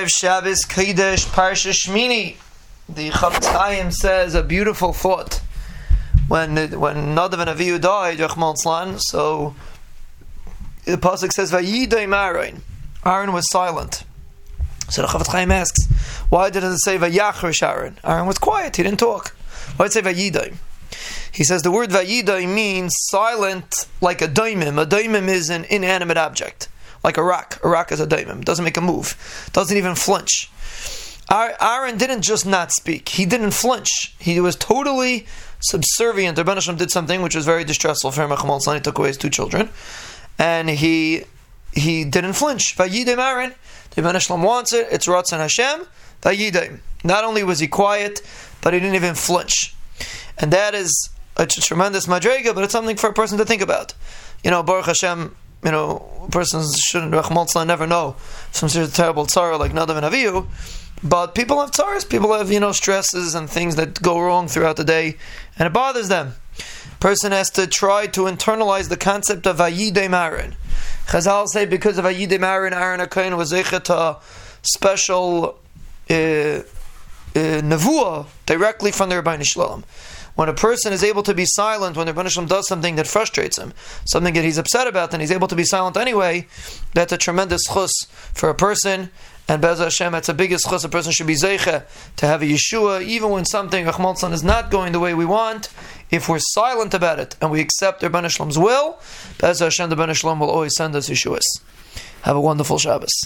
Erev Shabbos Kodesh Parsha Shmini. The Chafetz Chaim says a beautiful thought. When when Nadav and Avihu died, Rachman so the pasuk says Vayidaim Aaron. Aaron was silent. So the Chafetz Chaim asks, why didn't it say Vayachrish Aaron? Aaron was quiet; he didn't talk. Why did it say Vayidaim? He says the word Vayidaim means silent, like a daimim. A daimim is an inanimate object like a rock. A rock is a daimim. Doesn't make a move. Doesn't even flinch. Aaron didn't just not speak. He didn't flinch. He was totally subservient. Rabban Hashem did something which was very distressful for him. He took away his two children. And he he didn't flinch. Vayidim Aaron. Rabban Hashem wants it. It's Ratzon Hashem. Vayidim. Not only was he quiet, but he didn't even flinch. And that is a tremendous madrega, but it's something for a person to think about. You know, Baruch Hashem, you know, persons shouldn't Rachmon never know some sort of terrible tzara like Nadav and Avihu. But people have tzaras, people have you know stresses and things that go wrong throughout the day, and it bothers them. Person has to try to internalize the concept of Vayidaim Aaron. Chazal say because of Vayidei Marin, Aaron Akain was a special uh, uh, nevuah directly from the Rabbi Shalom when a person is able to be silent when the Rebbe does something that frustrates him, something that he's upset about, and he's able to be silent anyway, that's a tremendous chus for a person. And Bez Hashem, that's the biggest chus a person should be zeicha to have a Yeshua, even when something Rahman is not going the way we want. If we're silent about it and we accept the Rebbe will, Bez Hashem, the Rebbe will always send us Yeshuas. Have a wonderful Shabbos.